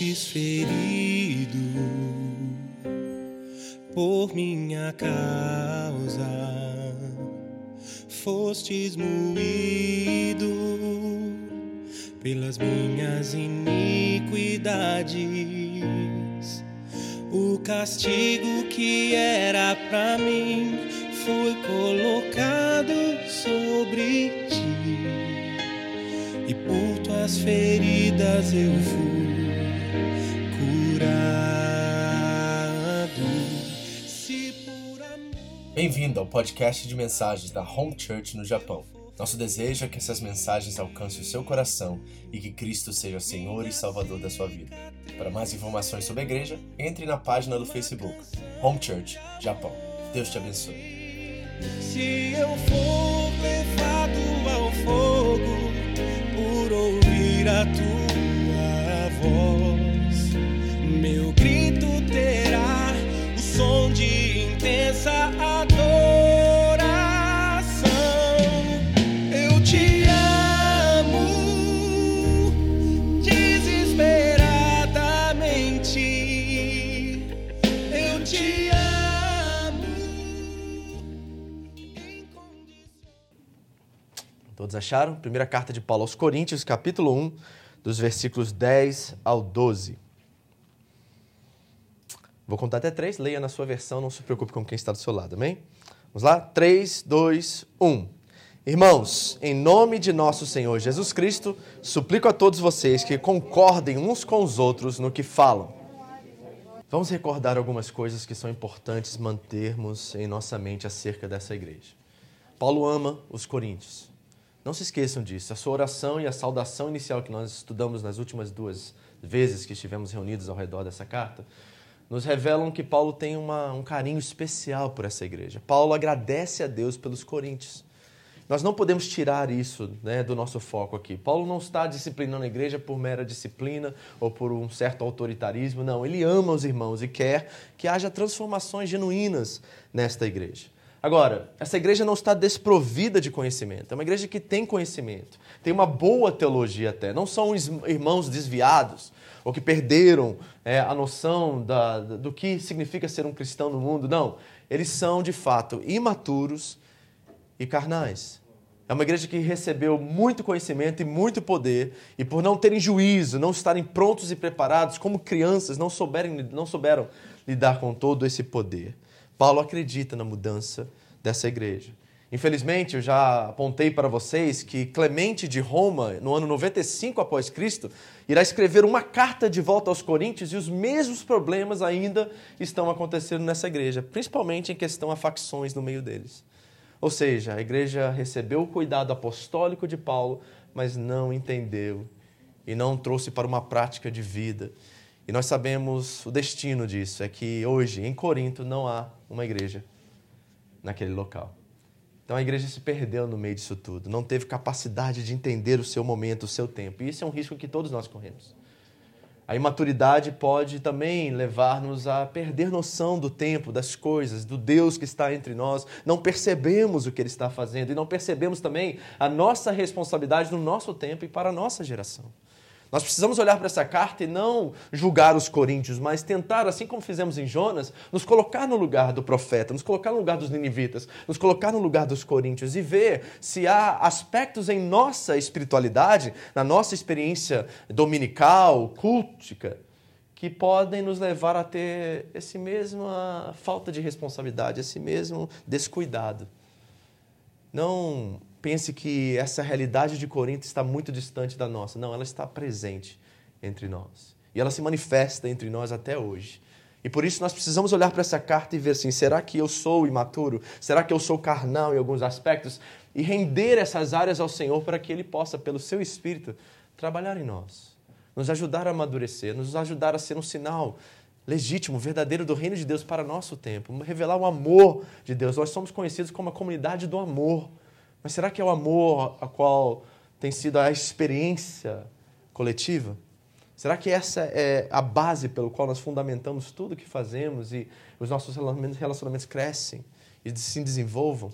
Fostes ferido por minha causa, fostes moído pelas minhas iniquidades. O castigo que era para mim foi colocado sobre ti, e por tuas feridas eu fui Bem-vindo ao podcast de mensagens da Home Church no Japão. Nosso desejo é que essas mensagens alcancem o seu coração e que Cristo seja Senhor e Salvador da sua vida. Para mais informações sobre a igreja, entre na página do Facebook Home Church Japão. Deus te abençoe. Se eu for levado ao fogo por ouvir a tua voz, acharam? Primeira carta de Paulo aos Coríntios, capítulo 1, dos versículos 10 ao 12. Vou contar até três, leia na sua versão, não se preocupe com quem está do seu lado, amém? Vamos lá? 3, 2, 1. Irmãos, em nome de nosso Senhor Jesus Cristo, suplico a todos vocês que concordem uns com os outros no que falam. Vamos recordar algumas coisas que são importantes mantermos em nossa mente acerca dessa igreja. Paulo ama os coríntios. Não se esqueçam disso. A sua oração e a saudação inicial que nós estudamos nas últimas duas vezes que estivemos reunidos ao redor dessa carta nos revelam que Paulo tem uma, um carinho especial por essa igreja. Paulo agradece a Deus pelos coríntios. Nós não podemos tirar isso né, do nosso foco aqui. Paulo não está disciplinando a igreja por mera disciplina ou por um certo autoritarismo. Não, ele ama os irmãos e quer que haja transformações genuínas nesta igreja. Agora, essa igreja não está desprovida de conhecimento. É uma igreja que tem conhecimento, tem uma boa teologia até. Não são irmãos desviados ou que perderam é, a noção da, do que significa ser um cristão no mundo. Não, eles são de fato imaturos e carnais. É uma igreja que recebeu muito conhecimento e muito poder, e por não terem juízo, não estarem prontos e preparados, como crianças, não, souberem, não souberam lidar com todo esse poder. Paulo acredita na mudança dessa igreja. Infelizmente, eu já apontei para vocês que Clemente de Roma, no ano 95 após Cristo, irá escrever uma carta de volta aos Coríntios e os mesmos problemas ainda estão acontecendo nessa igreja, principalmente em questão a facções no meio deles. Ou seja, a igreja recebeu o cuidado apostólico de Paulo, mas não entendeu e não trouxe para uma prática de vida. E nós sabemos o destino disso, é que hoje em Corinto não há uma igreja naquele local. Então a igreja se perdeu no meio disso tudo, não teve capacidade de entender o seu momento, o seu tempo. E isso é um risco que todos nós corremos. A imaturidade pode também levar-nos a perder noção do tempo, das coisas, do Deus que está entre nós. Não percebemos o que Ele está fazendo e não percebemos também a nossa responsabilidade no nosso tempo e para a nossa geração. Nós precisamos olhar para essa carta e não julgar os coríntios, mas tentar, assim como fizemos em Jonas, nos colocar no lugar do profeta, nos colocar no lugar dos ninivitas, nos colocar no lugar dos coríntios e ver se há aspectos em nossa espiritualidade, na nossa experiência dominical, cultica, que podem nos levar a ter esse mesma falta de responsabilidade, esse mesmo descuidado. Não pense que essa realidade de Corinto está muito distante da nossa. Não, ela está presente entre nós. E ela se manifesta entre nós até hoje. E por isso nós precisamos olhar para essa carta e ver assim: será que eu sou imaturo? Será que eu sou carnal em alguns aspectos? E render essas áreas ao Senhor para que Ele possa, pelo seu Espírito, trabalhar em nós, nos ajudar a amadurecer, nos ajudar a ser um sinal legítimo, verdadeiro do reino de Deus para nosso tempo, revelar o amor de Deus. Nós somos conhecidos como a comunidade do amor. Mas será que é o amor a qual tem sido a experiência coletiva? Será que essa é a base pelo qual nós fundamentamos tudo que fazemos e os nossos relacionamentos crescem e se desenvolvam?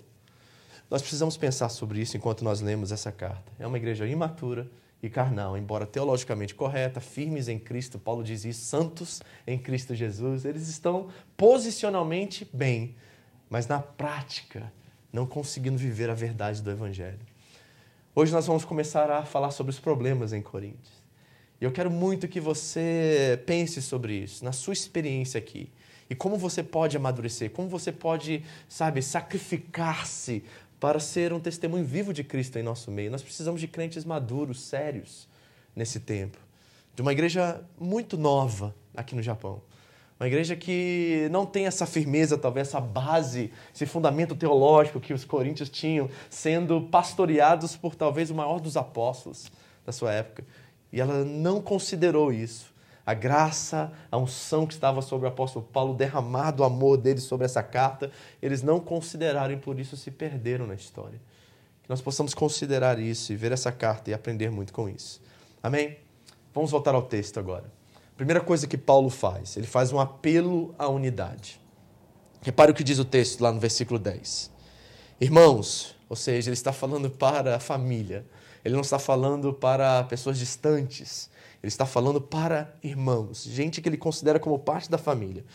Nós precisamos pensar sobre isso enquanto nós lemos essa carta. É uma igreja imatura e carnal, embora teologicamente correta, firmes em Cristo, Paulo diz isso, santos em Cristo Jesus. Eles estão posicionalmente bem, mas na prática não conseguindo viver a verdade do Evangelho. Hoje nós vamos começar a falar sobre os problemas em Coríntios. E eu quero muito que você pense sobre isso, na sua experiência aqui. E como você pode amadurecer, como você pode, sabe, sacrificar-se para ser um testemunho vivo de Cristo em nosso meio. Nós precisamos de crentes maduros, sérios, nesse tempo. De uma igreja muito nova aqui no Japão. Uma igreja que não tem essa firmeza, talvez, essa base, esse fundamento teológico que os coríntios tinham, sendo pastoreados por talvez o maior dos apóstolos da sua época. E ela não considerou isso. A graça, a unção que estava sobre o apóstolo Paulo, derramado o amor dele sobre essa carta, eles não consideraram e por isso se perderam na história. Que nós possamos considerar isso e ver essa carta e aprender muito com isso. Amém? Vamos voltar ao texto agora. Primeira coisa que Paulo faz, ele faz um apelo à unidade. Repare o que diz o texto lá no versículo 10. Irmãos, ou seja, ele está falando para a família, ele não está falando para pessoas distantes, ele está falando para irmãos, gente que ele considera como parte da família.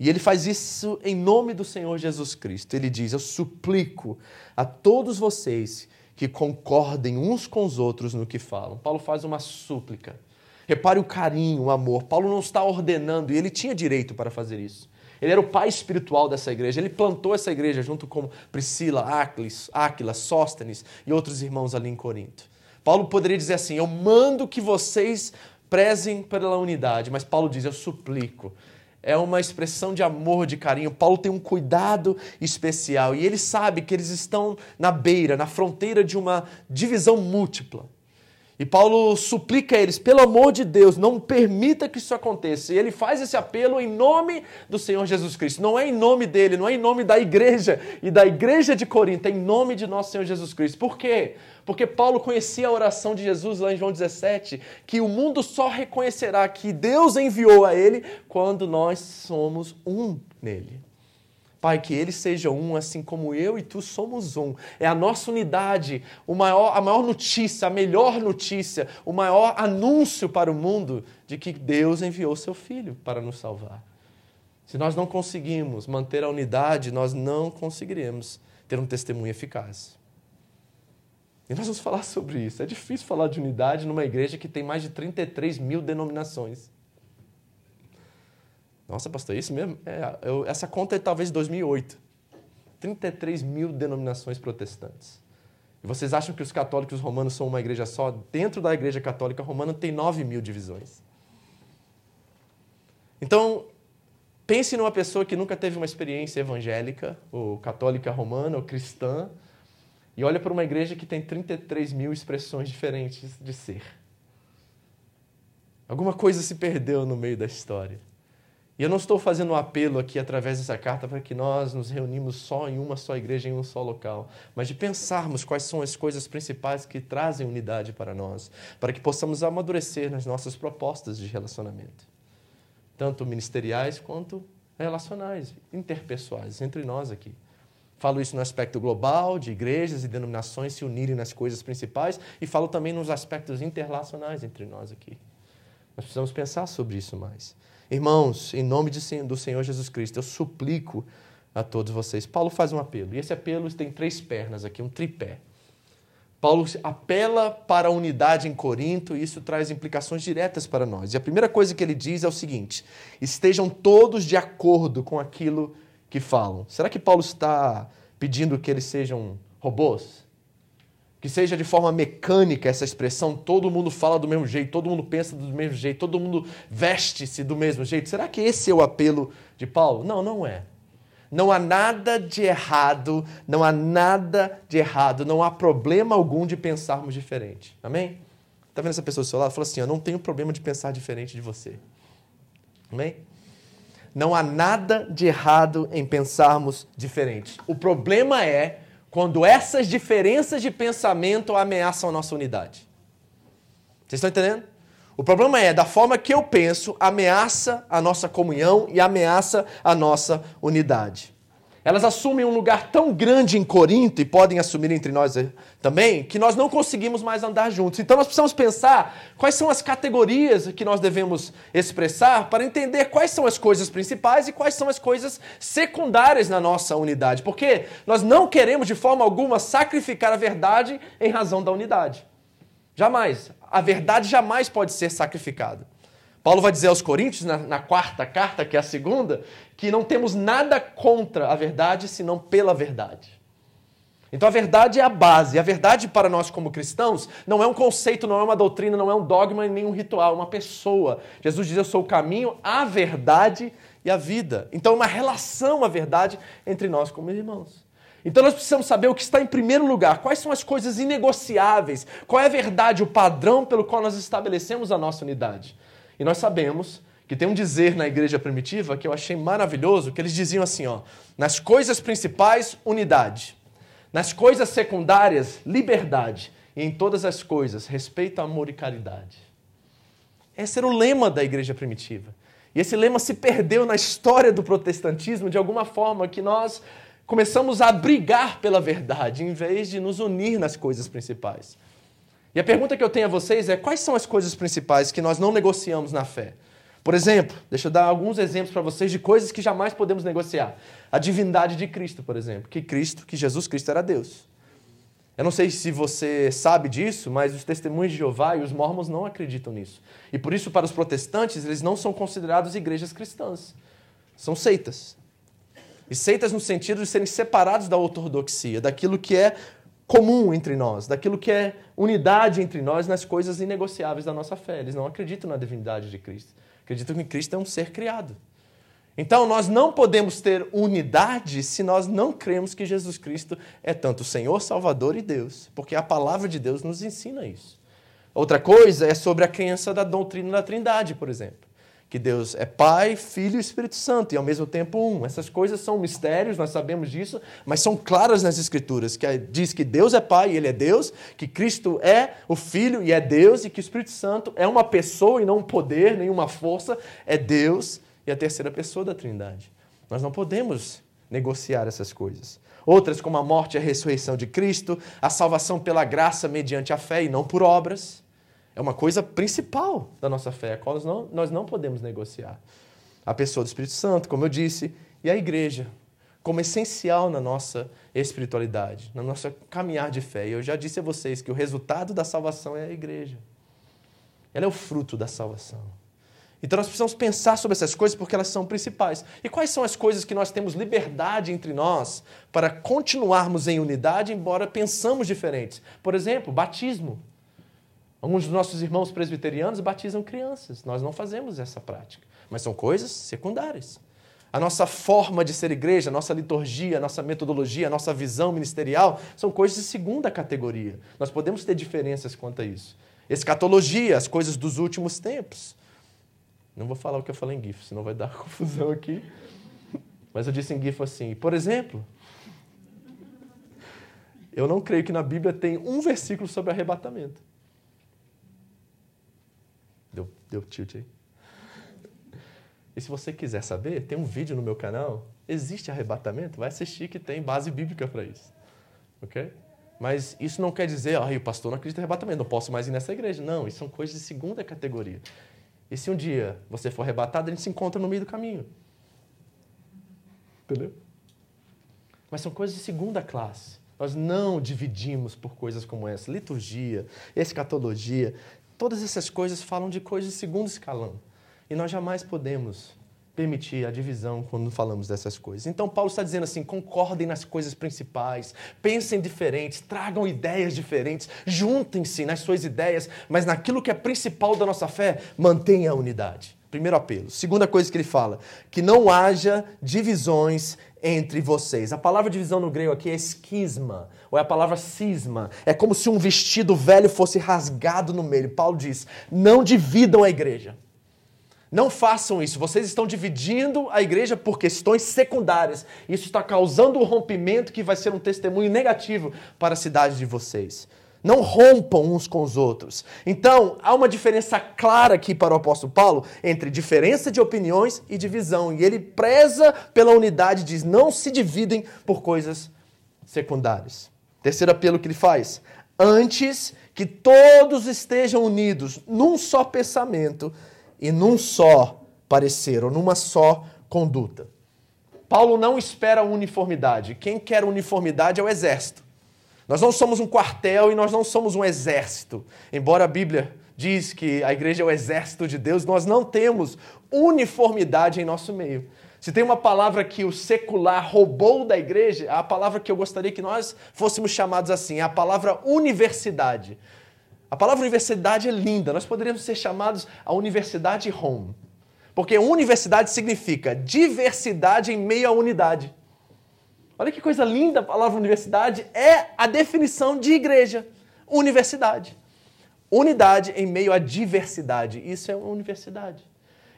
E ele faz isso em nome do Senhor Jesus Cristo. Ele diz: Eu suplico a todos vocês que concordem uns com os outros no que falam. Paulo faz uma súplica. Repare o carinho, o amor. Paulo não está ordenando, e ele tinha direito para fazer isso. Ele era o pai espiritual dessa igreja. Ele plantou essa igreja junto com Priscila, Áquiles, Áquila, Sóstenes e outros irmãos ali em Corinto. Paulo poderia dizer assim: Eu mando que vocês prezem pela unidade, mas Paulo diz: Eu suplico. É uma expressão de amor, de carinho. Paulo tem um cuidado especial e ele sabe que eles estão na beira, na fronteira de uma divisão múltipla. E Paulo suplica a eles, pelo amor de Deus, não permita que isso aconteça. E ele faz esse apelo em nome do Senhor Jesus Cristo. Não é em nome dele, não é em nome da igreja e da igreja de Corinto, é em nome de nosso Senhor Jesus Cristo. Por quê? Porque Paulo conhecia a oração de Jesus lá em João 17, que o mundo só reconhecerá que Deus enviou a ele quando nós somos um nele. Pai, que eles sejam um, assim como eu e tu somos um. É a nossa unidade, o maior, a maior notícia, a melhor notícia, o maior anúncio para o mundo de que Deus enviou seu Filho para nos salvar. Se nós não conseguimos manter a unidade, nós não conseguiremos ter um testemunho eficaz. E nós vamos falar sobre isso. É difícil falar de unidade numa igreja que tem mais de 33 mil denominações. Nossa, pastor, é isso mesmo? É, eu, essa conta é talvez de 2008. 33 mil denominações protestantes. E vocês acham que os católicos romanos são uma igreja só? Dentro da igreja católica romana tem 9 mil divisões. Então, pense numa pessoa que nunca teve uma experiência evangélica, ou católica romana, ou cristã, e olha para uma igreja que tem 33 mil expressões diferentes de ser. Alguma coisa se perdeu no meio da história. E eu não estou fazendo um apelo aqui através dessa carta para que nós nos reunimos só em uma só igreja, em um só local, mas de pensarmos quais são as coisas principais que trazem unidade para nós, para que possamos amadurecer nas nossas propostas de relacionamento, tanto ministeriais quanto relacionais, interpessoais, entre nós aqui. Falo isso no aspecto global, de igrejas e denominações se unirem nas coisas principais, e falo também nos aspectos interrelacionais entre nós aqui. Nós precisamos pensar sobre isso mais. Irmãos, em nome do Senhor Jesus Cristo, eu suplico a todos vocês. Paulo faz um apelo, e esse apelo tem três pernas aqui, um tripé. Paulo apela para a unidade em Corinto e isso traz implicações diretas para nós. E a primeira coisa que ele diz é o seguinte: estejam todos de acordo com aquilo que falam. Será que Paulo está pedindo que eles sejam robôs? Que seja de forma mecânica essa expressão, todo mundo fala do mesmo jeito, todo mundo pensa do mesmo jeito, todo mundo veste-se do mesmo jeito. Será que esse é o apelo de Paulo? Não, não é. Não há nada de errado, não há nada de errado, não há problema algum de pensarmos diferente. Amém? Está vendo essa pessoa do seu lado? Fala assim: Eu não tenho problema de pensar diferente de você. Amém? Não há nada de errado em pensarmos diferente. O problema é quando essas diferenças de pensamento ameaçam a nossa unidade. Vocês estão entendendo? O problema é, da forma que eu penso, ameaça a nossa comunhão e ameaça a nossa unidade. Elas assumem um lugar tão grande em Corinto e podem assumir entre nós eh, também, que nós não conseguimos mais andar juntos. Então nós precisamos pensar quais são as categorias que nós devemos expressar para entender quais são as coisas principais e quais são as coisas secundárias na nossa unidade. Porque nós não queremos de forma alguma sacrificar a verdade em razão da unidade. Jamais. A verdade jamais pode ser sacrificada. Paulo vai dizer aos Coríntios, na, na, quarta carta, que é a segunda, que não temos nada contra a verdade, senão pela verdade. Então a verdade é a base. A verdade para nós como cristãos não é um conceito, não é uma doutrina, não é um dogma nem um ritual, é uma pessoa. Jesus diz: Eu sou o caminho, a verdade e a vida. Então é uma relação, a verdade, entre nós como irmãos. Então nós precisamos saber o que está em primeiro lugar, quais são as coisas inegociáveis, qual é a verdade, o padrão pelo qual nós estabelecemos a nossa unidade. E nós sabemos que tem um dizer na igreja primitiva que eu achei maravilhoso, que eles diziam assim, ó, nas coisas principais, unidade. Nas coisas secundárias, liberdade. E em todas as coisas, respeito, amor e caridade. Esse era o lema da igreja primitiva. E esse lema se perdeu na história do protestantismo de alguma forma que nós começamos a brigar pela verdade em vez de nos unir nas coisas principais. E a pergunta que eu tenho a vocês é: quais são as coisas principais que nós não negociamos na fé? Por exemplo, deixa eu dar alguns exemplos para vocês de coisas que jamais podemos negociar. A divindade de Cristo, por exemplo, que Cristo, que Jesus Cristo era Deus. Eu não sei se você sabe disso, mas os testemunhos de Jeová e os mormons não acreditam nisso. E por isso, para os protestantes, eles não são considerados igrejas cristãs. São seitas. E seitas no sentido de serem separados da ortodoxia, daquilo que é comum entre nós, daquilo que é unidade entre nós nas coisas inegociáveis da nossa fé. Eles não acreditam na divindade de Cristo. Acreditam que Cristo é um ser criado. Então, nós não podemos ter unidade se nós não cremos que Jesus Cristo é tanto Senhor, Salvador e Deus, porque a palavra de Deus nos ensina isso. Outra coisa é sobre a crença da doutrina da Trindade, por exemplo que Deus é Pai, Filho e Espírito Santo, e ao mesmo tempo um. Essas coisas são mistérios, nós sabemos disso, mas são claras nas Escrituras, que diz que Deus é Pai e Ele é Deus, que Cristo é o Filho e é Deus, e que o Espírito Santo é uma pessoa e não um poder, nenhuma força, é Deus e a terceira pessoa da Trindade. Nós não podemos negociar essas coisas. Outras, como a morte e a ressurreição de Cristo, a salvação pela graça mediante a fé e não por obras é uma coisa principal da nossa fé, a qual nós não, nós não podemos negociar. A pessoa do Espírito Santo, como eu disse, e a igreja, como essencial na nossa espiritualidade, na nossa caminhar de fé. E eu já disse a vocês que o resultado da salvação é a igreja. Ela é o fruto da salvação. Então nós precisamos pensar sobre essas coisas porque elas são principais. E quais são as coisas que nós temos liberdade entre nós para continuarmos em unidade, embora pensamos diferentes? Por exemplo, batismo. Alguns dos nossos irmãos presbiterianos batizam crianças. Nós não fazemos essa prática. Mas são coisas secundárias. A nossa forma de ser igreja, a nossa liturgia, a nossa metodologia, a nossa visão ministerial são coisas de segunda categoria. Nós podemos ter diferenças quanto a isso. Escatologia, as coisas dos últimos tempos. Não vou falar o que eu falei em GIF, senão vai dar confusão aqui. Mas eu disse em GIF assim, por exemplo, eu não creio que na Bíblia tem um versículo sobre arrebatamento. Deu, deu tilt aí. E se você quiser saber, tem um vídeo no meu canal. Existe arrebatamento? Vai assistir que tem base bíblica para isso. Ok? Mas isso não quer dizer, ah, o pastor não acredita em arrebatamento, não posso mais ir nessa igreja. Não, isso são coisas de segunda categoria. E se um dia você for arrebatado, a gente se encontra no meio do caminho. Entendeu? Mas são coisas de segunda classe. Nós não dividimos por coisas como essa. Liturgia, escatologia, Todas essas coisas falam de coisas de segundo escalão. E nós jamais podemos permitir a divisão quando falamos dessas coisas. Então, Paulo está dizendo assim: concordem nas coisas principais, pensem diferentes, tragam ideias diferentes, juntem-se nas suas ideias, mas naquilo que é principal da nossa fé, mantenha a unidade. Primeiro apelo. Segunda coisa que ele fala: que não haja divisões entre vocês. A palavra divisão no grego aqui é esquisma, ou é a palavra cisma. É como se um vestido velho fosse rasgado no meio. Paulo diz: não dividam a igreja. Não façam isso. Vocês estão dividindo a igreja por questões secundárias. Isso está causando um rompimento que vai ser um testemunho negativo para a cidade de vocês. Não rompam uns com os outros. Então, há uma diferença clara aqui para o apóstolo Paulo entre diferença de opiniões e divisão. E ele preza pela unidade, diz: não se dividem por coisas secundárias. Terceiro apelo que ele faz: antes que todos estejam unidos num só pensamento e num só parecer, ou numa só conduta. Paulo não espera uniformidade. Quem quer uniformidade é o exército. Nós não somos um quartel e nós não somos um exército. Embora a Bíblia diz que a igreja é o exército de Deus, nós não temos uniformidade em nosso meio. Se tem uma palavra que o secular roubou da igreja, a palavra que eu gostaria que nós fôssemos chamados assim, é a palavra universidade. A palavra universidade é linda, nós poderíamos ser chamados a universidade home. Porque universidade significa diversidade em meio à unidade. Olha que coisa linda a palavra universidade, é a definição de igreja. Universidade. Unidade em meio à diversidade. Isso é uma universidade.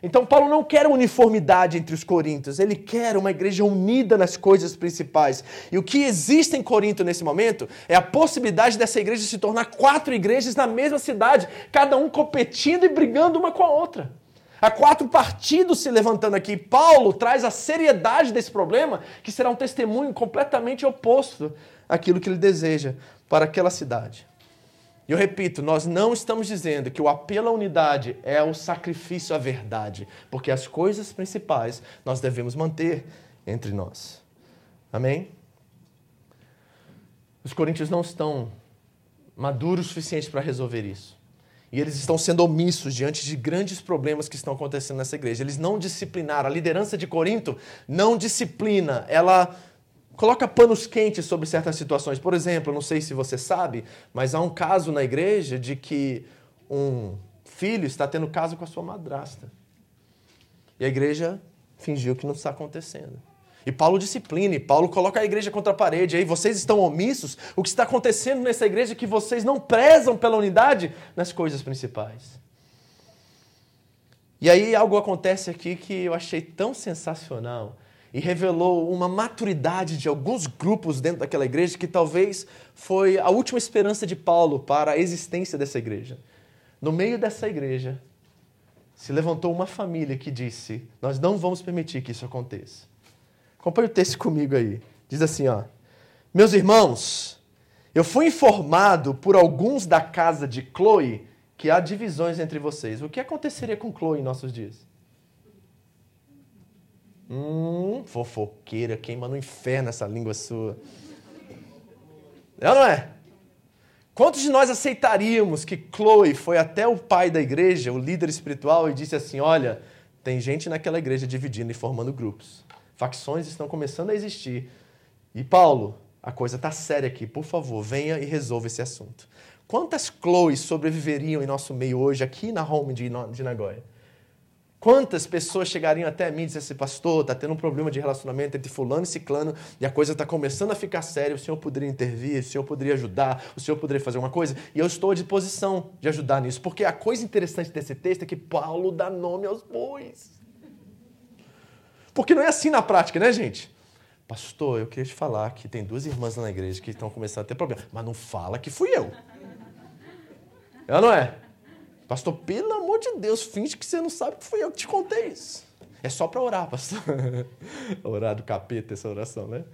Então, Paulo não quer uniformidade entre os coríntios, ele quer uma igreja unida nas coisas principais. E o que existe em Corinto nesse momento é a possibilidade dessa igreja se tornar quatro igrejas na mesma cidade, cada um competindo e brigando uma com a outra. Há quatro partidos se levantando aqui. Paulo traz a seriedade desse problema, que será um testemunho completamente oposto àquilo que ele deseja para aquela cidade. E eu repito, nós não estamos dizendo que o apelo à unidade é o sacrifício à verdade, porque as coisas principais nós devemos manter entre nós. Amém? Os coríntios não estão maduros o suficiente para resolver isso. E eles estão sendo omissos diante de grandes problemas que estão acontecendo nessa igreja. Eles não disciplinaram. A liderança de Corinto não disciplina. Ela coloca panos quentes sobre certas situações. Por exemplo, não sei se você sabe, mas há um caso na igreja de que um filho está tendo caso com a sua madrasta. E a igreja fingiu que não está acontecendo. E Paulo disciplina, e Paulo coloca a igreja contra a parede. E aí vocês estão omissos? O que está acontecendo nessa igreja é que vocês não prezam pela unidade nas coisas principais. E aí algo acontece aqui que eu achei tão sensacional e revelou uma maturidade de alguns grupos dentro daquela igreja que talvez foi a última esperança de Paulo para a existência dessa igreja. No meio dessa igreja se levantou uma família que disse: Nós não vamos permitir que isso aconteça. Acompanhe o texto comigo aí. Diz assim: ó, Meus irmãos, eu fui informado por alguns da casa de Chloe que há divisões entre vocês. O que aconteceria com Chloe em nossos dias? Hum, fofoqueira, queima no inferno essa língua sua. É ou não é? Quantos de nós aceitaríamos que Chloe foi até o pai da igreja, o líder espiritual, e disse assim: Olha, tem gente naquela igreja dividindo e formando grupos. Facções estão começando a existir. E Paulo, a coisa está séria aqui, por favor, venha e resolva esse assunto. Quantas Chloes sobreviveriam em nosso meio hoje, aqui na home de, de Nagoya? Quantas pessoas chegariam até mim e dissessem, pastor, está tendo um problema de relacionamento entre fulano e ciclano e a coisa está começando a ficar séria, o senhor poderia intervir, o senhor poderia ajudar, o senhor poderia fazer uma coisa? E eu estou à disposição de ajudar nisso, porque a coisa interessante desse texto é que Paulo dá nome aos bois. Porque não é assim na prática, né, gente? Pastor, eu queria te falar que tem duas irmãs na igreja que estão começando a ter problema, mas não fala que fui eu. É não é? Pastor, pelo amor de Deus, finge que você não sabe que fui eu que te contei isso. É só para orar, pastor. orar do capeta essa oração, né?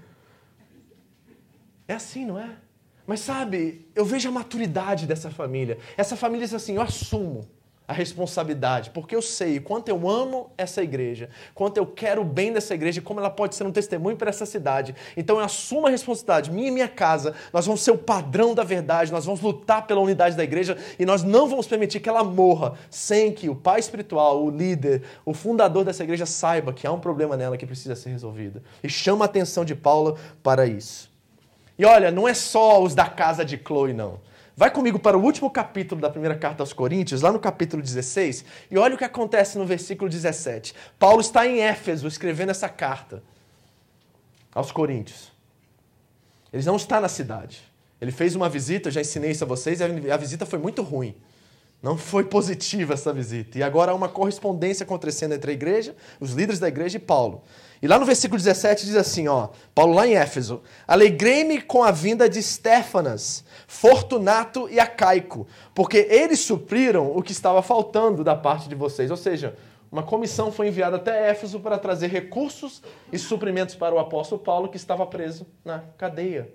É assim, não é? Mas sabe, eu vejo a maturidade dessa família. Essa família diz assim: eu assumo a responsabilidade, porque eu sei quanto eu amo essa igreja, quanto eu quero o bem dessa igreja, como ela pode ser um testemunho para essa cidade. Então eu assumo a responsabilidade, minha e minha casa, nós vamos ser o padrão da verdade, nós vamos lutar pela unidade da igreja e nós não vamos permitir que ela morra sem que o pai espiritual, o líder, o fundador dessa igreja saiba que há um problema nela que precisa ser resolvido. E chama a atenção de Paulo para isso. E olha, não é só os da casa de Chloe, não. Vai comigo para o último capítulo da primeira carta aos Coríntios, lá no capítulo 16, e olha o que acontece no versículo 17. Paulo está em Éfeso escrevendo essa carta aos Coríntios. Ele não está na cidade. Ele fez uma visita, já ensinei isso a vocês, e a visita foi muito ruim. Não foi positiva essa visita. E agora há uma correspondência acontecendo entre a igreja, os líderes da igreja e Paulo. E lá no versículo 17 diz assim, ó, Paulo lá em Éfeso: Alegrei-me com a vinda de Stefanas, Fortunato e Acaico, porque eles supriram o que estava faltando da parte de vocês. Ou seja, uma comissão foi enviada até Éfeso para trazer recursos e suprimentos para o apóstolo Paulo, que estava preso na cadeia.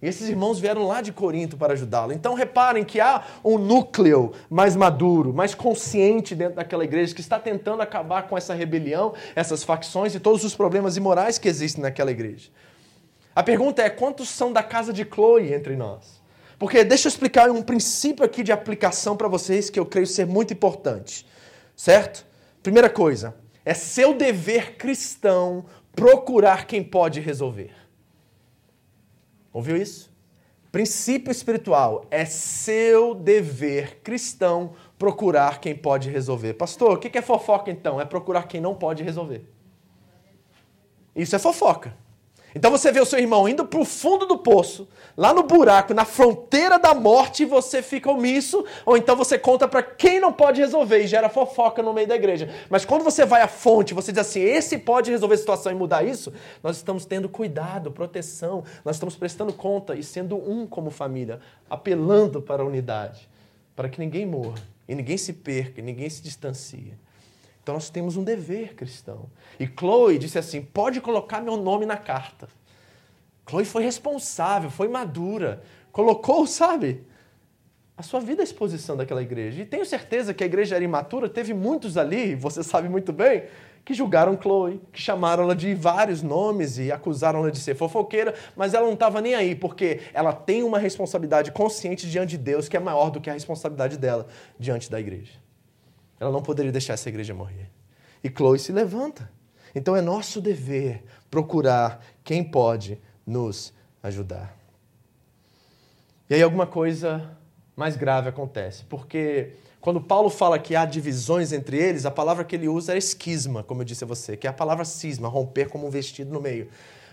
E esses irmãos vieram lá de Corinto para ajudá-lo. Então reparem que há um núcleo mais maduro, mais consciente dentro daquela igreja que está tentando acabar com essa rebelião, essas facções e todos os problemas imorais que existem naquela igreja. A pergunta é: quantos são da casa de Chloe entre nós? Porque deixa eu explicar um princípio aqui de aplicação para vocês que eu creio ser muito importante. Certo? Primeira coisa, é seu dever cristão procurar quem pode resolver. Ouviu isso? Princípio espiritual é seu dever cristão procurar quem pode resolver. Pastor, o que é fofoca então? É procurar quem não pode resolver. Isso é fofoca. Então você vê o seu irmão indo para o fundo do poço, lá no buraco, na fronteira da morte, e você fica omisso, ou então você conta para quem não pode resolver e gera fofoca no meio da igreja. Mas quando você vai à fonte, você diz assim: esse pode resolver a situação e mudar isso, nós estamos tendo cuidado, proteção, nós estamos prestando conta e sendo um como família, apelando para a unidade, para que ninguém morra e ninguém se perca, e ninguém se distancie. Então nós temos um dever cristão. E Chloe disse assim: pode colocar meu nome na carta. Chloe foi responsável, foi madura, colocou, sabe, a sua vida à exposição daquela igreja. E tenho certeza que a igreja era imatura, teve muitos ali, você sabe muito bem, que julgaram Chloe, que chamaram-la de vários nomes e acusaram-la de ser fofoqueira, mas ela não estava nem aí, porque ela tem uma responsabilidade consciente diante de Deus que é maior do que a responsabilidade dela diante da igreja. Ela não poderia deixar essa igreja morrer. E Chloe se levanta. Então é nosso dever procurar quem pode nos ajudar. E aí alguma coisa mais grave acontece, porque quando Paulo fala que há divisões entre eles, a palavra que ele usa é esquisma, como eu disse a você, que é a palavra cisma, romper como um vestido no meio.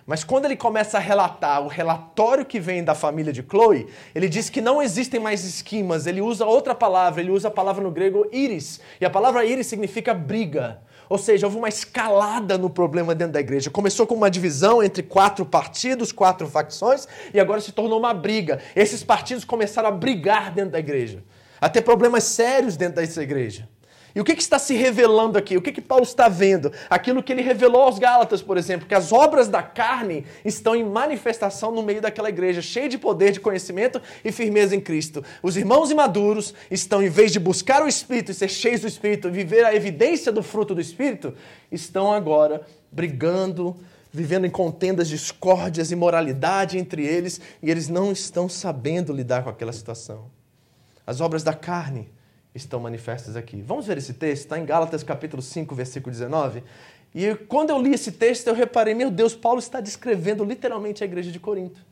Mas quando ele começa a relatar o relatório que vem da família de Chloe, ele diz que não existem mais esquimas, ele usa outra palavra, ele usa a palavra no grego iris. E a palavra iris significa briga. Ou seja, houve uma escalada no problema dentro da igreja. Começou com uma divisão entre quatro partidos, quatro facções, e agora se tornou uma briga. Esses partidos começaram a brigar dentro da igreja, a ter problemas sérios dentro dessa igreja. E o que, que, está se revelando aqui? O que, que Paulo está vendo? Aquilo que ele revelou aos Gálatas, por exemplo, que as obras da carne estão em manifestação no meio daquela igreja, cheia de poder, de conhecimento e firmeza em Cristo. Os irmãos imaduros estão, em vez de buscar o Espírito e ser cheios do Espírito, viver a evidência do fruto do Espírito, estão agora brigando, vivendo em contendas, discórdias, imoralidade entre eles, e eles não estão sabendo lidar com aquela situação. As obras da carne estão manifestas aqui. Vamos ver esse texto? Está em Gálatas capítulo 5, versículo 19. E quando eu li esse texto, eu reparei, meu Deus, Paulo está descrevendo literalmente a igreja de Corinto.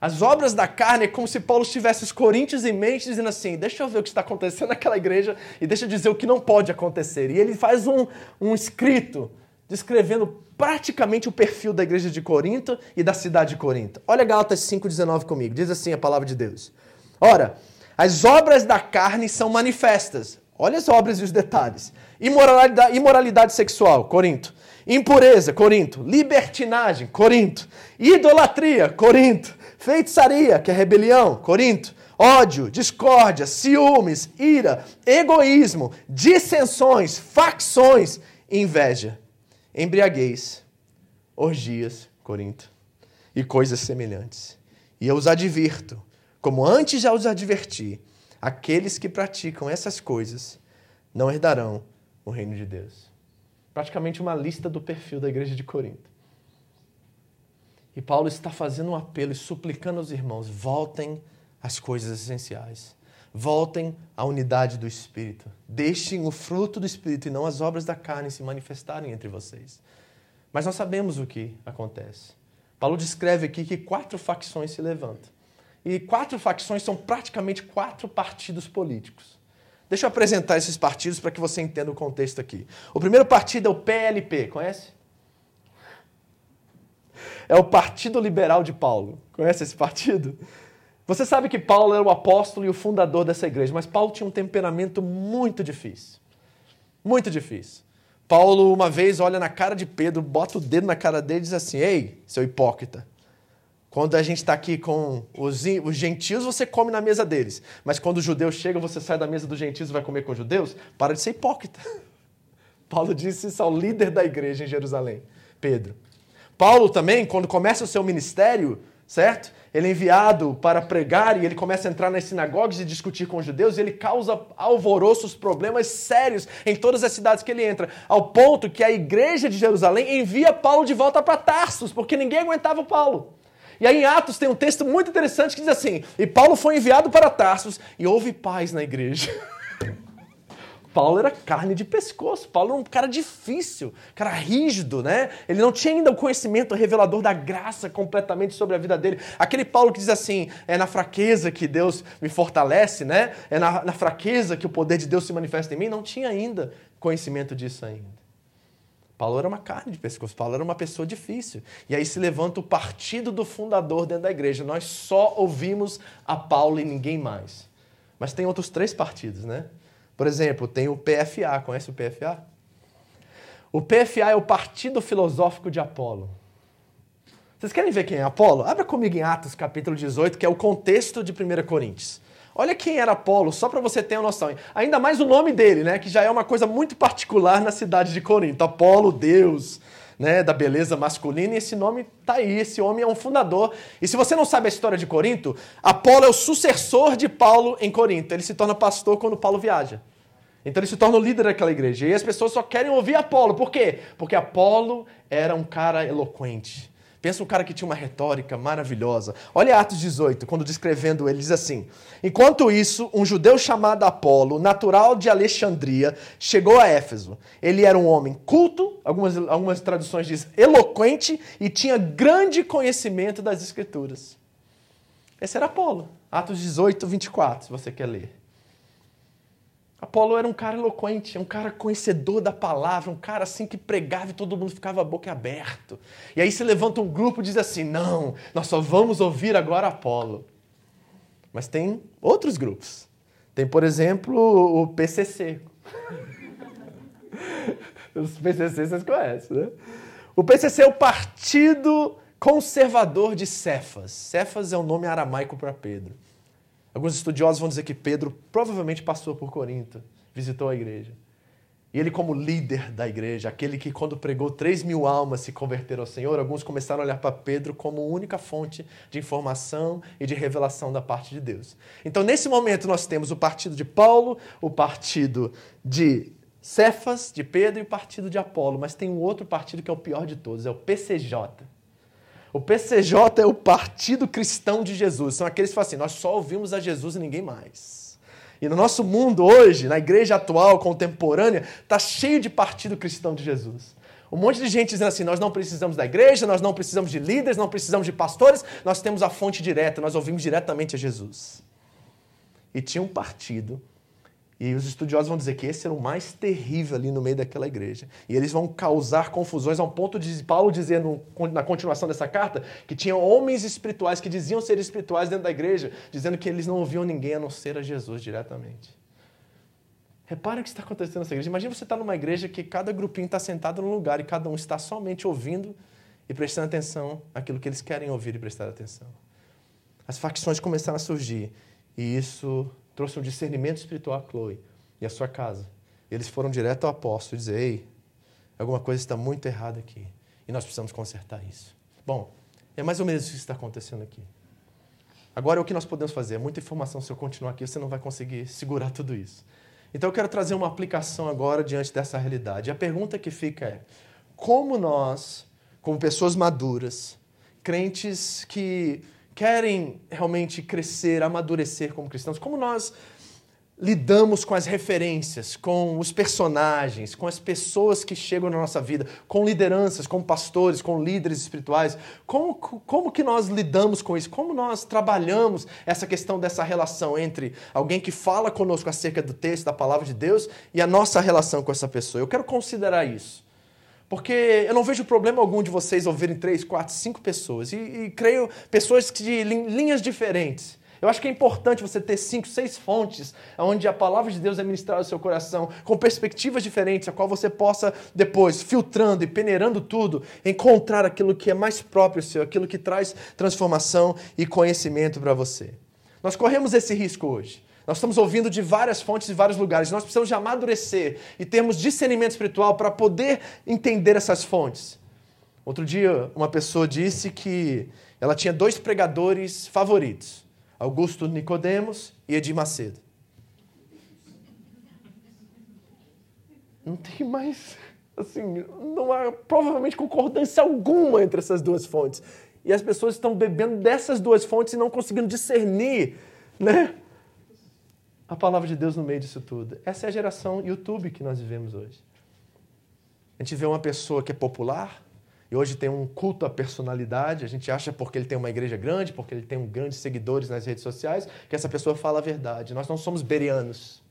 As obras da carne é como se Paulo tivesse os coríntios em mente, dizendo assim: deixa eu ver o que está acontecendo naquela igreja e deixa eu dizer o que não pode acontecer. E ele faz um, um escrito descrevendo praticamente o perfil da igreja de Corinto e da cidade de Corinto. Olha Gálatas 5,19 comigo, diz assim a palavra de Deus. Ora, as obras da carne são manifestas. Olha as obras e os detalhes. Imoralidade, imoralidade sexual, Corinto. Impureza, Corinto. Libertinagem, Corinto. Idolatria, Corinto. Feitiçaria, que é rebelião, Corinto. Ódio, discórdia, ciúmes, ira, egoísmo, dissensões, facções, inveja, embriaguez, orgias, Corinto, e coisas semelhantes. E eu os advirto como antes já os adverti, aqueles que praticam essas coisas não herdarão o reino de Deus. Praticamente uma lista do perfil da igreja de Corinto. E Paulo está fazendo um apelo e suplicando aos irmãos: voltem às coisas essenciais. Voltem à unidade do Espírito. Deixem o fruto do Espírito e não as obras da carne se manifestarem entre vocês. Mas nós sabemos o que acontece. Paulo descreve aqui que quatro facções se levantam. E quatro facções são praticamente quatro partidos políticos. Deixa eu apresentar esses partidos para que você entenda o contexto aqui. O primeiro partido é o PLP, conhece? É o Partido Liberal de Paulo. Conhece esse partido? Você sabe que Paulo era o apóstolo e o fundador dessa igreja, mas Paulo tinha um temperamento muito difícil. Muito difícil. Paulo, uma vez, olha na cara de Pedro, bota o dedo na cara dele e diz assim: Ei, seu hipócrita, quando a gente está aqui com os, os, gentios, você come na mesa deles. Mas quando os judeus chegam, você sai da mesa dos gentios e vai comer com os judeus? Para de ser hipócrita. Paulo disse isso ao líder da igreja em Jerusalém, Pedro. Paulo também, quando começa o seu ministério, certo? Ele é enviado para pregar e ele começa a entrar nas sinagogas e discutir com os judeus e ele causa alvoroços, problemas sérios em todas as cidades que ele entra, ao ponto que a igreja de Jerusalém envia Paulo de volta para Tarsus, porque ninguém aguentava Paulo. E aí em Atos tem um texto muito interessante que diz assim: E Paulo foi enviado para Tarsus e houve paz na igreja. Paulo era carne de pescoço. Paulo era um cara difícil, cara rígido, né? Ele não tinha ainda o conhecimento revelador da graça completamente sobre a vida dele. Aquele Paulo que diz assim: é na fraqueza que Deus me fortalece, né? É na, na fraqueza que o poder de Deus se manifesta em mim. Não tinha ainda conhecimento disso ainda. Paulo era uma carne de pescoço, Paulo era uma pessoa difícil. E aí se levanta o partido do fundador dentro da igreja. Nós só ouvimos a Paulo e ninguém mais. Mas tem outros três partidos, né? Por exemplo, tem o PFA, conhece o PFA? O PFA é o Partido Filosófico de Apolo. Vocês querem ver quem é Apolo? Abra comigo em Atos, capítulo 18, que é o contexto de 1 Coríntios. Olha quem era Apolo, só para você ter uma noção. Ainda mais o nome dele, né, que já é uma coisa muito particular na cidade de Corinto. Apolo, Deus, né, da beleza masculina, e esse nome tá aí, esse homem é um fundador. E se você não sabe a história de Corinto, Apolo é o sucessor de Paulo em Corinto. Ele se torna pastor quando Paulo viaja. Então ele se torna o líder daquela igreja. E as pessoas só querem ouvir Apolo. Por quê? Porque Apolo era um cara eloquente. Pensa um cara que tinha uma retórica maravilhosa. Olha Atos 18, quando descrevendo ele, diz assim: Enquanto isso, um judeu chamado Apolo, natural de Alexandria, chegou a Éfeso. Ele era um homem culto, algumas, algumas traduções dizem eloquente, e tinha grande conhecimento das Escrituras. Esse era Apolo. Atos 18, 24, se você quer ler. Apolo era um cara eloquente, um cara conhecedor da palavra, um cara assim que pregava e todo mundo ficava a boca aberto. E aí se levanta um grupo e diz assim: não, nós só vamos ouvir agora Apolo. Mas tem outros grupos. Tem, por exemplo, o PCC. Os PCC vocês conhecem, né? O PCC é o Partido Conservador de Cefas. Cefas é o nome aramaico para Pedro. Alguns estudiosos vão dizer que Pedro provavelmente passou por Corinto, visitou a igreja. E ele, como líder da igreja, aquele que, quando pregou, 3 mil almas se converteram ao Senhor, alguns começaram a olhar para Pedro como única fonte de informação e de revelação da parte de Deus. Então, nesse momento, nós temos o partido de Paulo, o partido de Cefas, de Pedro, e o partido de Apolo. Mas tem um outro partido que é o pior de todos, é o PCJ. O PCJ é o Partido Cristão de Jesus. São aqueles que falam assim: nós só ouvimos a Jesus e ninguém mais. E no nosso mundo hoje, na igreja atual, contemporânea, está cheio de partido cristão de Jesus. Um monte de gente dizendo assim: nós não precisamos da igreja, nós não precisamos de líderes, não precisamos de pastores, nós temos a fonte direta, nós ouvimos diretamente a Jesus. E tinha um partido e os estudiosos vão dizer que esse era o mais terrível ali no meio daquela igreja. E eles vão causar confusões ao ponto de Paulo dizer no, na continuação dessa carta que tinha homens espirituais que diziam ser espirituais dentro da igreja, dizendo que eles não ouviam ninguém a não ser a Jesus diretamente. Repara o que está acontecendo nessa igreja. Imagina você estar numa igreja que cada grupinho está sentado num lugar e cada um está somente ouvindo e prestando atenção naquilo que eles querem ouvir e prestar atenção. As facções começaram a surgir e isso trouxe um discernimento espiritual a Chloe e a sua casa. Eles foram direto ao apóstolo e dizer: Ei, alguma coisa está muito errada aqui e nós precisamos consertar isso. Bom, é mais ou menos isso que está acontecendo aqui. Agora, o que nós podemos fazer? É muita informação. Se eu continuar aqui, você não vai conseguir segurar tudo isso. Então, eu quero trazer uma aplicação agora diante dessa realidade. A pergunta que fica é: como nós, como pessoas maduras, crentes que querem realmente crescer, amadurecer como cristãos, como nós lidamos com as referências, com os personagens, com as pessoas que chegam na nossa vida, com lideranças, com pastores, com líderes espirituais, como, como que nós lidamos com isso? Como nós trabalhamos essa questão dessa relação entre alguém que fala conosco acerca do texto, da palavra de Deus, e a nossa relação com essa pessoa? Eu quero considerar isso. Porque eu não vejo problema algum de vocês ouvirem três, quatro, cinco pessoas. E, e creio pessoas de linhas diferentes. Eu acho que é importante você ter cinco, seis fontes onde a palavra de Deus é ministrada ao seu coração, com perspectivas diferentes, a qual você possa depois, filtrando e peneirando tudo, encontrar aquilo que é mais próprio seu, aquilo que traz transformação e conhecimento para você. Nós corremos esse risco hoje. Nós estamos ouvindo de várias fontes de vários lugares. Nós precisamos de amadurecer e termos discernimento espiritual para poder entender essas fontes. Outro dia, uma pessoa disse que ela tinha dois pregadores favoritos: Augusto Nicodemos e Edir Macedo. Não tem mais, assim, não há provavelmente concordância alguma entre essas duas fontes. E as pessoas estão bebendo dessas duas fontes e não conseguindo discernir, né? A palavra de Deus no meio disso tudo. Essa é a geração YouTube que nós vivemos hoje. A gente vê uma pessoa que é popular, e hoje tem um culto à personalidade, a gente acha porque ele tem uma igreja grande, porque ele tem um grandes seguidores nas redes sociais, que essa pessoa fala a verdade. Nós não somos berianos.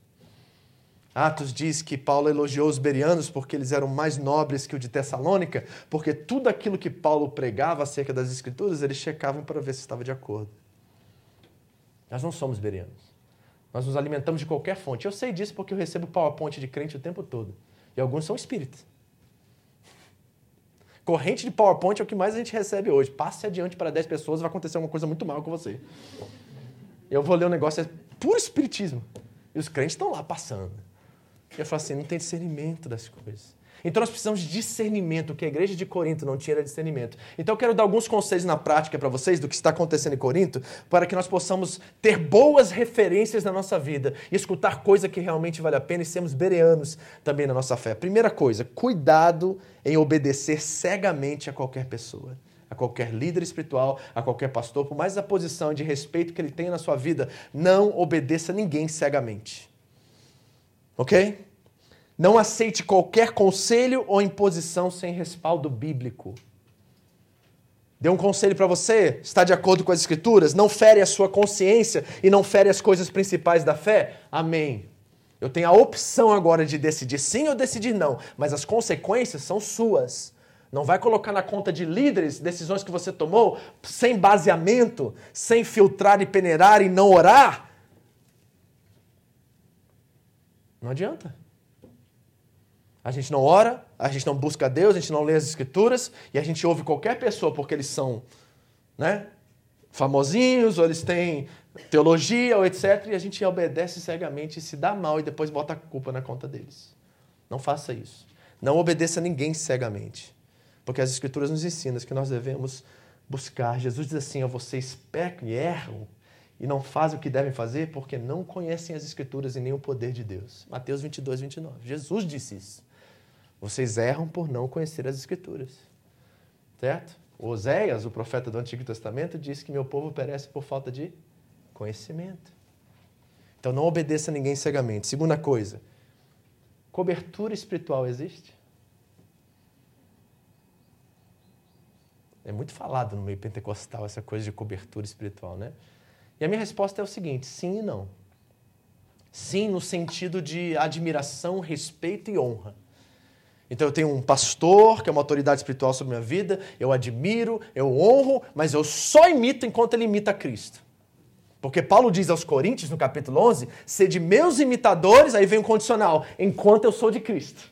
Atos diz que Paulo elogiou os berianos porque eles eram mais nobres que o de Tessalônica, porque tudo aquilo que Paulo pregava acerca das escrituras, eles checavam para ver se estava de acordo. Nós não somos berianos. Nós nos alimentamos de qualquer fonte. Eu sei disso porque eu recebo PowerPoint de crente o tempo todo. E alguns são espíritas. Corrente de PowerPoint é o que mais a gente recebe hoje. Passe adiante para 10 pessoas, vai acontecer alguma coisa muito mal com você. Eu vou ler um negócio, é puro espiritismo. E os crentes estão lá passando. E eu falo assim, não tem discernimento das coisas. Então nós precisamos de discernimento, que a igreja de Corinto não tinha era discernimento. Então eu quero dar alguns conselhos na prática para vocês do que está acontecendo em Corinto, para que nós possamos ter boas referências na nossa vida e escutar coisa que realmente vale a pena e sermos bereanos também na nossa fé. Primeira coisa, cuidado em obedecer cegamente a qualquer pessoa a qualquer líder espiritual, a qualquer pastor, por mais a posição de respeito que ele tenha na sua vida, não obedeça ninguém cegamente. Ok? Não aceite qualquer conselho ou imposição sem respaldo bíblico. Deu um conselho para você? Está de acordo com as Escrituras? Não fere a sua consciência e não fere as coisas principais da fé? Amém. Eu tenho a opção agora de decidir sim ou decidir não, mas as consequências são suas. Não vai colocar na conta de líderes decisões que você tomou sem baseamento, sem filtrar e peneirar e não orar. Não adianta. A gente não ora, a gente não busca Deus, a gente não lê as escrituras e a gente ouve qualquer pessoa porque eles são, né, famosinhos ou eles têm teologia ou etc. E a gente obedece cegamente e se dá mal e depois bota a culpa na conta deles. Não faça isso. Não obedeça a ninguém cegamente. Porque as escrituras nos ensinam que nós devemos buscar. Jesus diz assim: vocês pecam e erram e não fazem o que devem fazer porque não conhecem as escrituras e nem o poder de Deus. Mateus 22, 29. Jesus disse isso. Vocês erram por não conhecer as Escrituras. Certo? Oséias, o profeta do Antigo Testamento, disse que meu povo perece por falta de conhecimento. Então não obedeça ninguém cegamente. Segunda coisa, cobertura espiritual existe? É muito falado no meio pentecostal essa coisa de cobertura espiritual, né? E a minha resposta é o seguinte: sim e não. Sim, no sentido de admiração, respeito e honra. Então eu tenho um pastor que é uma autoridade espiritual sobre a minha vida, eu admiro, eu honro, mas eu só imito enquanto ele imita Cristo. Porque Paulo diz aos Coríntios, no capítulo 11, de meus imitadores, aí vem o um condicional, enquanto eu sou de Cristo.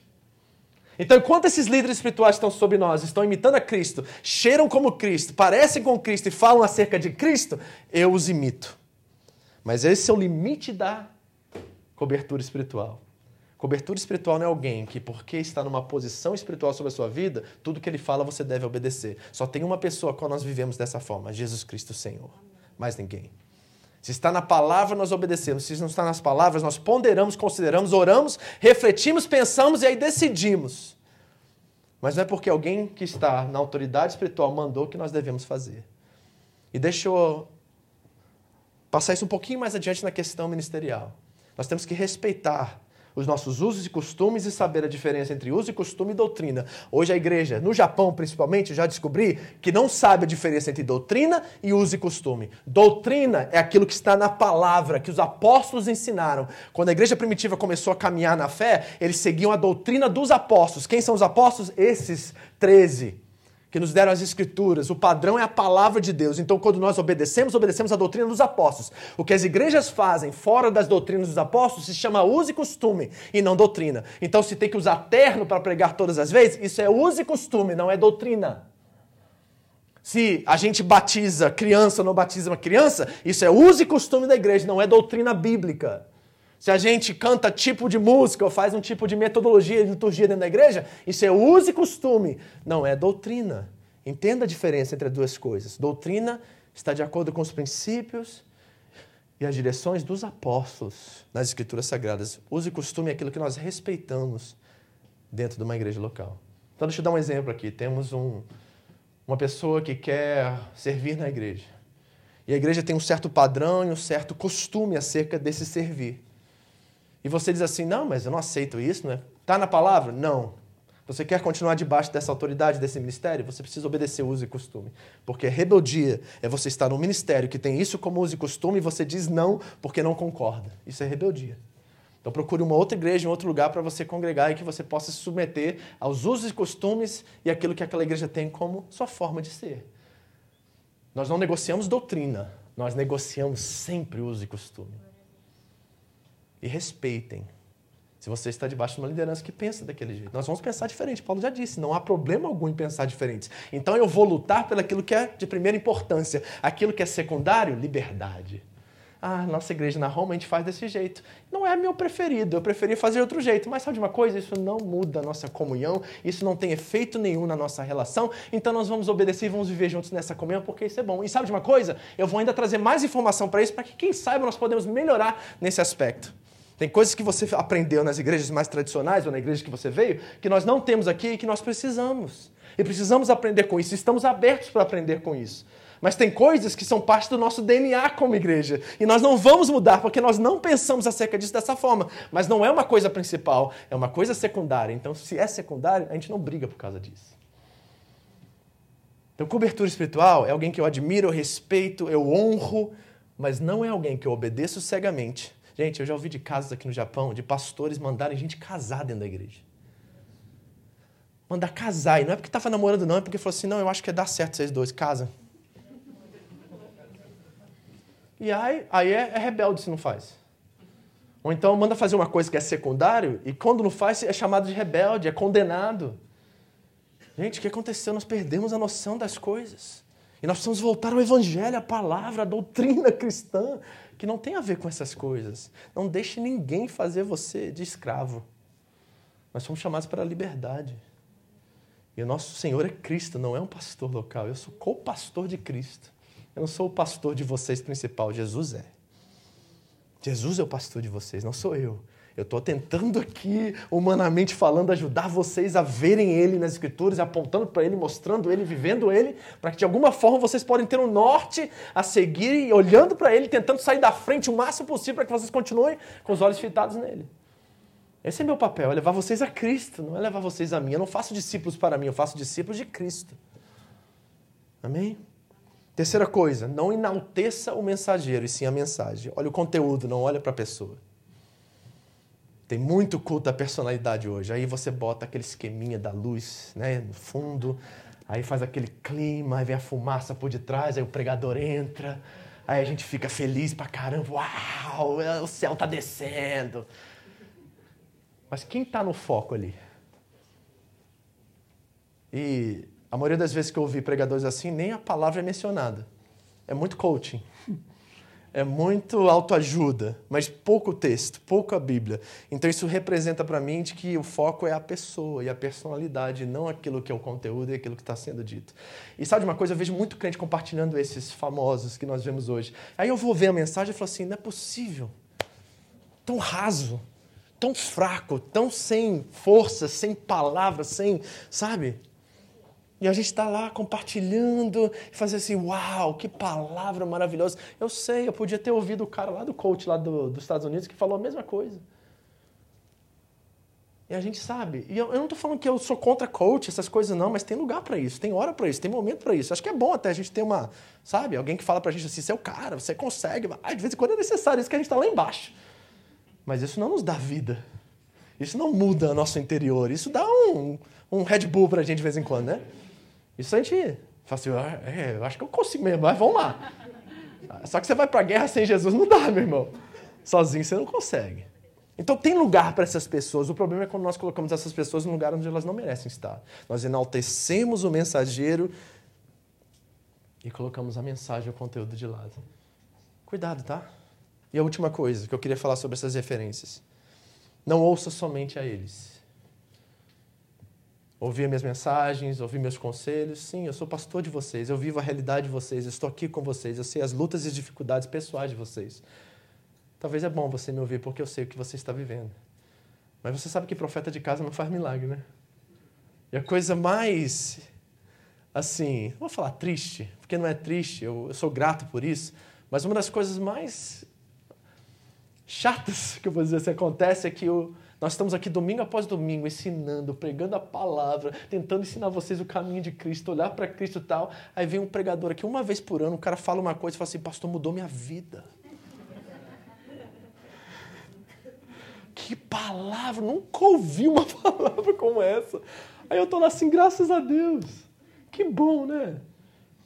Então, enquanto esses líderes espirituais estão sobre nós, estão imitando a Cristo, cheiram como Cristo, parecem com Cristo e falam acerca de Cristo, eu os imito. Mas esse é o limite da cobertura espiritual. Cobertura espiritual não é alguém que, porque está numa posição espiritual sobre a sua vida, tudo que ele fala você deve obedecer. Só tem uma pessoa com nós vivemos dessa forma: Jesus Cristo Senhor. Mais ninguém. Se está na palavra, nós obedecemos. Se não está nas palavras, nós ponderamos, consideramos, oramos, refletimos, pensamos e aí decidimos. Mas não é porque alguém que está na autoridade espiritual mandou que nós devemos fazer. E deixa eu passar isso um pouquinho mais adiante na questão ministerial. Nós temos que respeitar os nossos usos e costumes e saber a diferença entre uso e costume e doutrina. Hoje a igreja, no Japão principalmente, já descobri que não sabe a diferença entre doutrina e uso e costume. Doutrina é aquilo que está na palavra, que os apóstolos ensinaram. Quando a igreja primitiva começou a caminhar na fé, eles seguiam a doutrina dos apóstolos. Quem são os apóstolos? Esses treze que nos deram as escrituras. O padrão é a palavra de Deus. Então, quando nós obedecemos, obedecemos a doutrina dos apóstolos. O que as igrejas fazem fora das doutrinas dos apóstolos se chama uso e costume e não doutrina. Então, se tem que usar terno para pregar todas as vezes, isso é uso e costume, não é doutrina. Se a gente batiza criança ou não batiza uma criança, isso é uso e costume da igreja, não é doutrina bíblica. Se a gente canta tipo de música ou faz um tipo de metodologia de liturgia dentro da igreja, isso é uso e costume, não é doutrina. Entenda a diferença entre as duas coisas. Doutrina está de acordo com os princípios e as direções dos apóstolos nas escrituras sagradas. Uso e costume é aquilo que nós respeitamos dentro de uma igreja local. Então, deixa eu dar um exemplo aqui. Temos um, uma pessoa que quer servir na igreja. E a igreja tem um certo padrão e um certo costume acerca desse servir. E você diz assim: não, mas eu não aceito isso, não é? Está na palavra? Não. Você quer continuar debaixo dessa autoridade, desse ministério? Você precisa obedecer o uso e costume. Porque rebeldia é você estar num ministério que tem isso como uso e costume e você diz não porque não concorda. Isso é rebeldia. Então procure uma outra igreja, um outro lugar para você congregar e que você possa se submeter aos usos e costumes e aquilo que aquela igreja tem como sua forma de ser. Nós não negociamos doutrina, nós negociamos sempre uso e costume e respeitem. Se você está debaixo de uma liderança que pensa daquele jeito, nós vamos pensar diferente. Paulo já disse, não há problema algum em pensar diferente. Então eu vou lutar pelo aquilo que é de primeira importância, aquilo que é secundário, liberdade. Ah, nossa igreja na Roma a gente faz desse jeito. Não é meu preferido, eu preferia fazer outro jeito. Mas sabe de uma coisa? Isso não muda a nossa comunhão, isso não tem efeito nenhum na nossa relação. Então nós vamos obedecer e vamos viver juntos nessa comunhão porque isso é bom. E sabe de uma coisa? Eu vou ainda trazer mais informação para isso, para que quem saiba nós podemos melhorar nesse aspecto. Tem coisas que você aprendeu nas igrejas mais tradicionais ou na igreja que você veio que nós não temos aqui e que nós precisamos. E precisamos aprender com isso. Estamos abertos para aprender com isso. Mas tem coisas que são parte do nosso DNA como igreja. E nós não vamos mudar porque nós não pensamos acerca disso dessa forma. Mas não é uma coisa principal, é uma coisa secundária. Então, se é secundário, a gente não briga por causa disso. Então, cobertura espiritual é alguém que eu admiro, eu respeito, eu honro, mas não é alguém que eu obedeço cegamente Gente, eu já ouvi de casos aqui no Japão de pastores mandarem gente casar dentro da igreja. Mandar casar. E não é porque estava namorando, não, é porque falou assim: não, eu acho que ia dar certo vocês dois, casa. E aí, aí é, é rebelde se não faz. Ou então manda fazer uma coisa que é secundário e quando não faz é chamado de rebelde, é condenado. Gente, o que aconteceu? Nós perdemos a noção das coisas. E nós precisamos voltar ao Evangelho, à palavra, à doutrina cristã que não tem a ver com essas coisas. Não deixe ninguém fazer você de escravo. Nós somos chamados para a liberdade. E o nosso Senhor é Cristo, não é um pastor local. Eu sou co-pastor de Cristo. Eu não sou o pastor de vocês principal, Jesus é. Jesus é o pastor de vocês, não sou eu. Eu estou tentando aqui, humanamente falando, ajudar vocês a verem Ele nas Escrituras, apontando para Ele, mostrando Ele, vivendo Ele, para que de alguma forma vocês podem ter um norte a seguir e olhando para Ele, tentando sair da frente o máximo possível para que vocês continuem com os olhos fitados nele. Esse é meu papel, é levar vocês a Cristo, não é levar vocês a mim. Eu não faço discípulos para mim, eu faço discípulos de Cristo. Amém? Terceira coisa, não enalteça o mensageiro, e sim a mensagem. Olha o conteúdo, não olha para a pessoa. Tem muito culto à personalidade hoje. Aí você bota aquele esqueminha da luz né, no fundo, aí faz aquele clima, aí vem a fumaça por detrás, aí o pregador entra, aí a gente fica feliz pra caramba, uau, o céu tá descendo. Mas quem está no foco ali? E a maioria das vezes que eu ouvi pregadores assim, nem a palavra é mencionada. É muito coaching é muito autoajuda, mas pouco texto, pouca Bíblia. Então isso representa para mim de que o foco é a pessoa e a personalidade, não aquilo que é o conteúdo e aquilo que está sendo dito. E sabe de uma coisa? Eu vejo muito crente compartilhando esses famosos que nós vemos hoje. Aí eu vou ver a mensagem e falo assim: não é possível. Tão raso, tão fraco, tão sem força, sem palavras, sem. Sabe? E a gente está lá compartilhando e fazer assim, uau, que palavra maravilhosa. Eu sei, eu podia ter ouvido o cara lá do coach lá do, dos Estados Unidos que falou a mesma coisa. E a gente sabe. E eu, eu não estou falando que eu sou contra coach, essas coisas não, mas tem lugar para isso, tem hora para isso, tem momento para isso. Acho que é bom até a gente ter uma, sabe, alguém que fala para a gente assim, você é cara, você consegue. Ah, de vez em quando é necessário, isso que a gente está lá embaixo. Mas isso não nos dá vida. Isso não muda o nosso interior. Isso dá um, um Red Bull para a gente de vez em quando, né? Isso a gente fala assim, "Ah, é, eu acho que eu consigo mesmo, mas vamos lá. Só que você vai para a guerra sem Jesus, não dá, meu irmão. Sozinho você não consegue. Então tem lugar para essas pessoas. O problema é quando nós colocamos essas pessoas num lugar onde elas não merecem estar. Nós enaltecemos o mensageiro e colocamos a mensagem, o conteúdo de lado. Cuidado, tá? E a última coisa que eu queria falar sobre essas referências. Não ouça somente a eles. Ouvir minhas mensagens, ouvir meus conselhos. Sim, eu sou pastor de vocês, eu vivo a realidade de vocês, eu estou aqui com vocês, eu sei as lutas e dificuldades pessoais de vocês. Talvez é bom você me ouvir porque eu sei o que você está vivendo. Mas você sabe que profeta de casa não faz milagre, né? E a coisa mais, assim, vou falar triste, porque não é triste, eu, eu sou grato por isso, mas uma das coisas mais chatas que eu vou dizer assim, acontece é que o, nós estamos aqui domingo após domingo ensinando, pregando a palavra, tentando ensinar vocês o caminho de Cristo, olhar para Cristo e tal. Aí vem um pregador aqui uma vez por ano, o cara fala uma coisa e fala assim: Pastor, mudou minha vida. Que palavra! Nunca ouvi uma palavra como essa. Aí eu tô lá assim, graças a Deus. Que bom, né?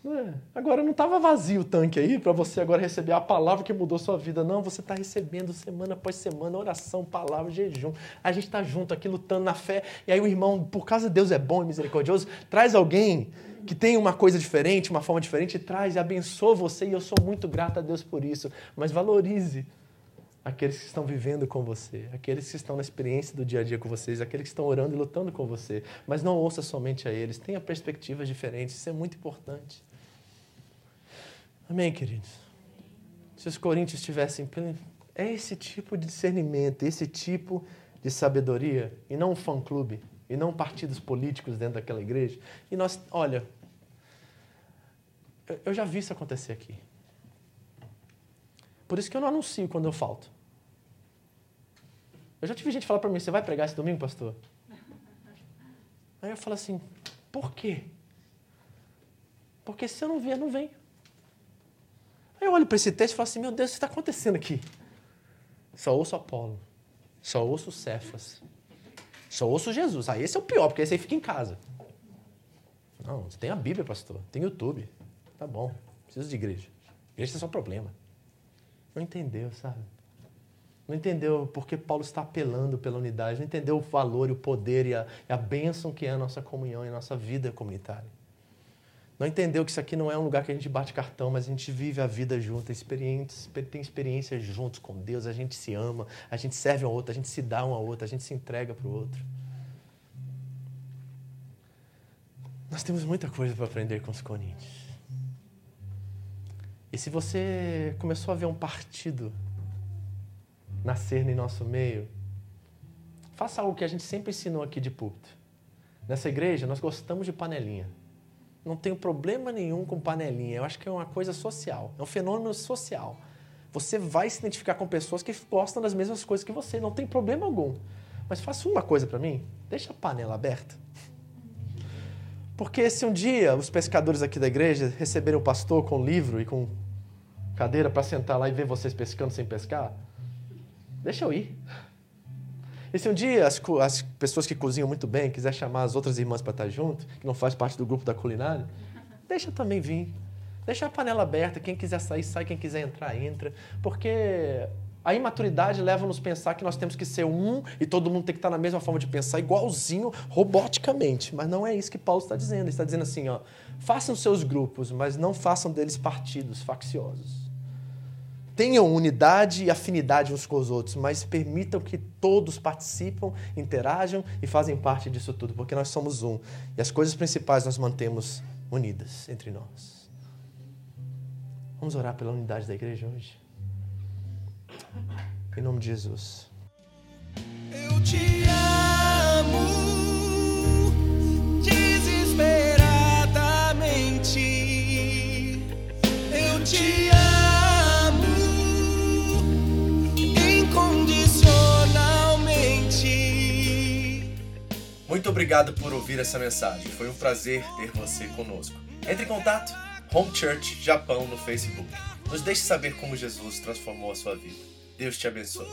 Né? Agora não estava vazio o tanque aí para você agora receber a palavra que mudou sua vida. Não, você está recebendo semana após semana, oração, palavra, jejum. A gente está junto aqui lutando na fé. E aí o irmão, por causa de Deus é bom e misericordioso, traz alguém que tem uma coisa diferente, uma forma diferente, e traz e abençoa você. E eu sou muito grato a Deus por isso. Mas valorize aqueles que estão vivendo com você, aqueles que estão na experiência do dia a dia com vocês, aqueles que estão orando e lutando com você. Mas não ouça somente a eles, tenha perspectivas diferentes, isso é muito importante. Amém, queridos? Se os coríntios tivessem é esse tipo de discernimento, esse tipo de sabedoria, e não um fã-clube, e não partidos políticos dentro daquela igreja. E nós, olha, eu já vi isso acontecer aqui. Por isso que eu não anuncio quando eu falto. Eu já tive gente falar para mim: você vai pregar esse domingo, pastor? Aí eu falo assim: por quê? Porque se eu não vier, não vem. Aí eu olho para esse texto e falo assim: meu Deus, o que está acontecendo aqui? Só ouço Apolo, só ouço Cefas, só ouço Jesus. Aí esse é o pior, porque esse aí fica em casa. Não, você tem a Bíblia, pastor, tem YouTube. Tá bom, preciso de igreja. Igreja é só problema. Não entendeu, sabe? Não entendeu porque Paulo está apelando pela unidade, não entendeu o valor e o poder e a, e a bênção que é a nossa comunhão e a nossa vida comunitária. Não entendeu que isso aqui não é um lugar que a gente bate cartão, mas a gente vive a vida junto, tem experiências juntos com Deus, a gente se ama, a gente serve ao outro, a gente se dá um ao outro, a gente se entrega para o outro. Nós temos muita coisa para aprender com os coríntios. E se você começou a ver um partido nascer em nosso meio, faça algo que a gente sempre ensinou aqui de púlpito. Nessa igreja, nós gostamos de panelinha. Não tenho problema nenhum com panelinha. Eu acho que é uma coisa social, é um fenômeno social. Você vai se identificar com pessoas que gostam das mesmas coisas que você, não tem problema algum. Mas faça uma coisa para mim, deixa a panela aberta. Porque se um dia os pescadores aqui da igreja receberem o pastor com livro e com cadeira para sentar lá e ver vocês pescando sem pescar, deixa eu ir. E se um dia as, as pessoas que cozinham muito bem quiser chamar as outras irmãs para estar junto, que não faz parte do grupo da culinária, deixa também vir. Deixa a panela aberta, quem quiser sair, sai, quem quiser entrar, entra. Porque a imaturidade leva-nos a pensar que nós temos que ser um e todo mundo tem que estar na mesma forma de pensar, igualzinho, roboticamente. Mas não é isso que Paulo está dizendo. Ele está dizendo assim, ó, façam seus grupos, mas não façam deles partidos facciosos. Tenham unidade e afinidade uns com os outros, mas permitam que todos participam, interajam e fazem parte disso tudo, porque nós somos um. E as coisas principais nós mantemos unidas entre nós. Vamos orar pela unidade da igreja hoje? Em nome de Jesus. Eu te amo Muito obrigado por ouvir essa mensagem. Foi um prazer ter você conosco. Entre em contato Home Church Japão no Facebook. Nos deixe saber como Jesus transformou a sua vida. Deus te abençoe.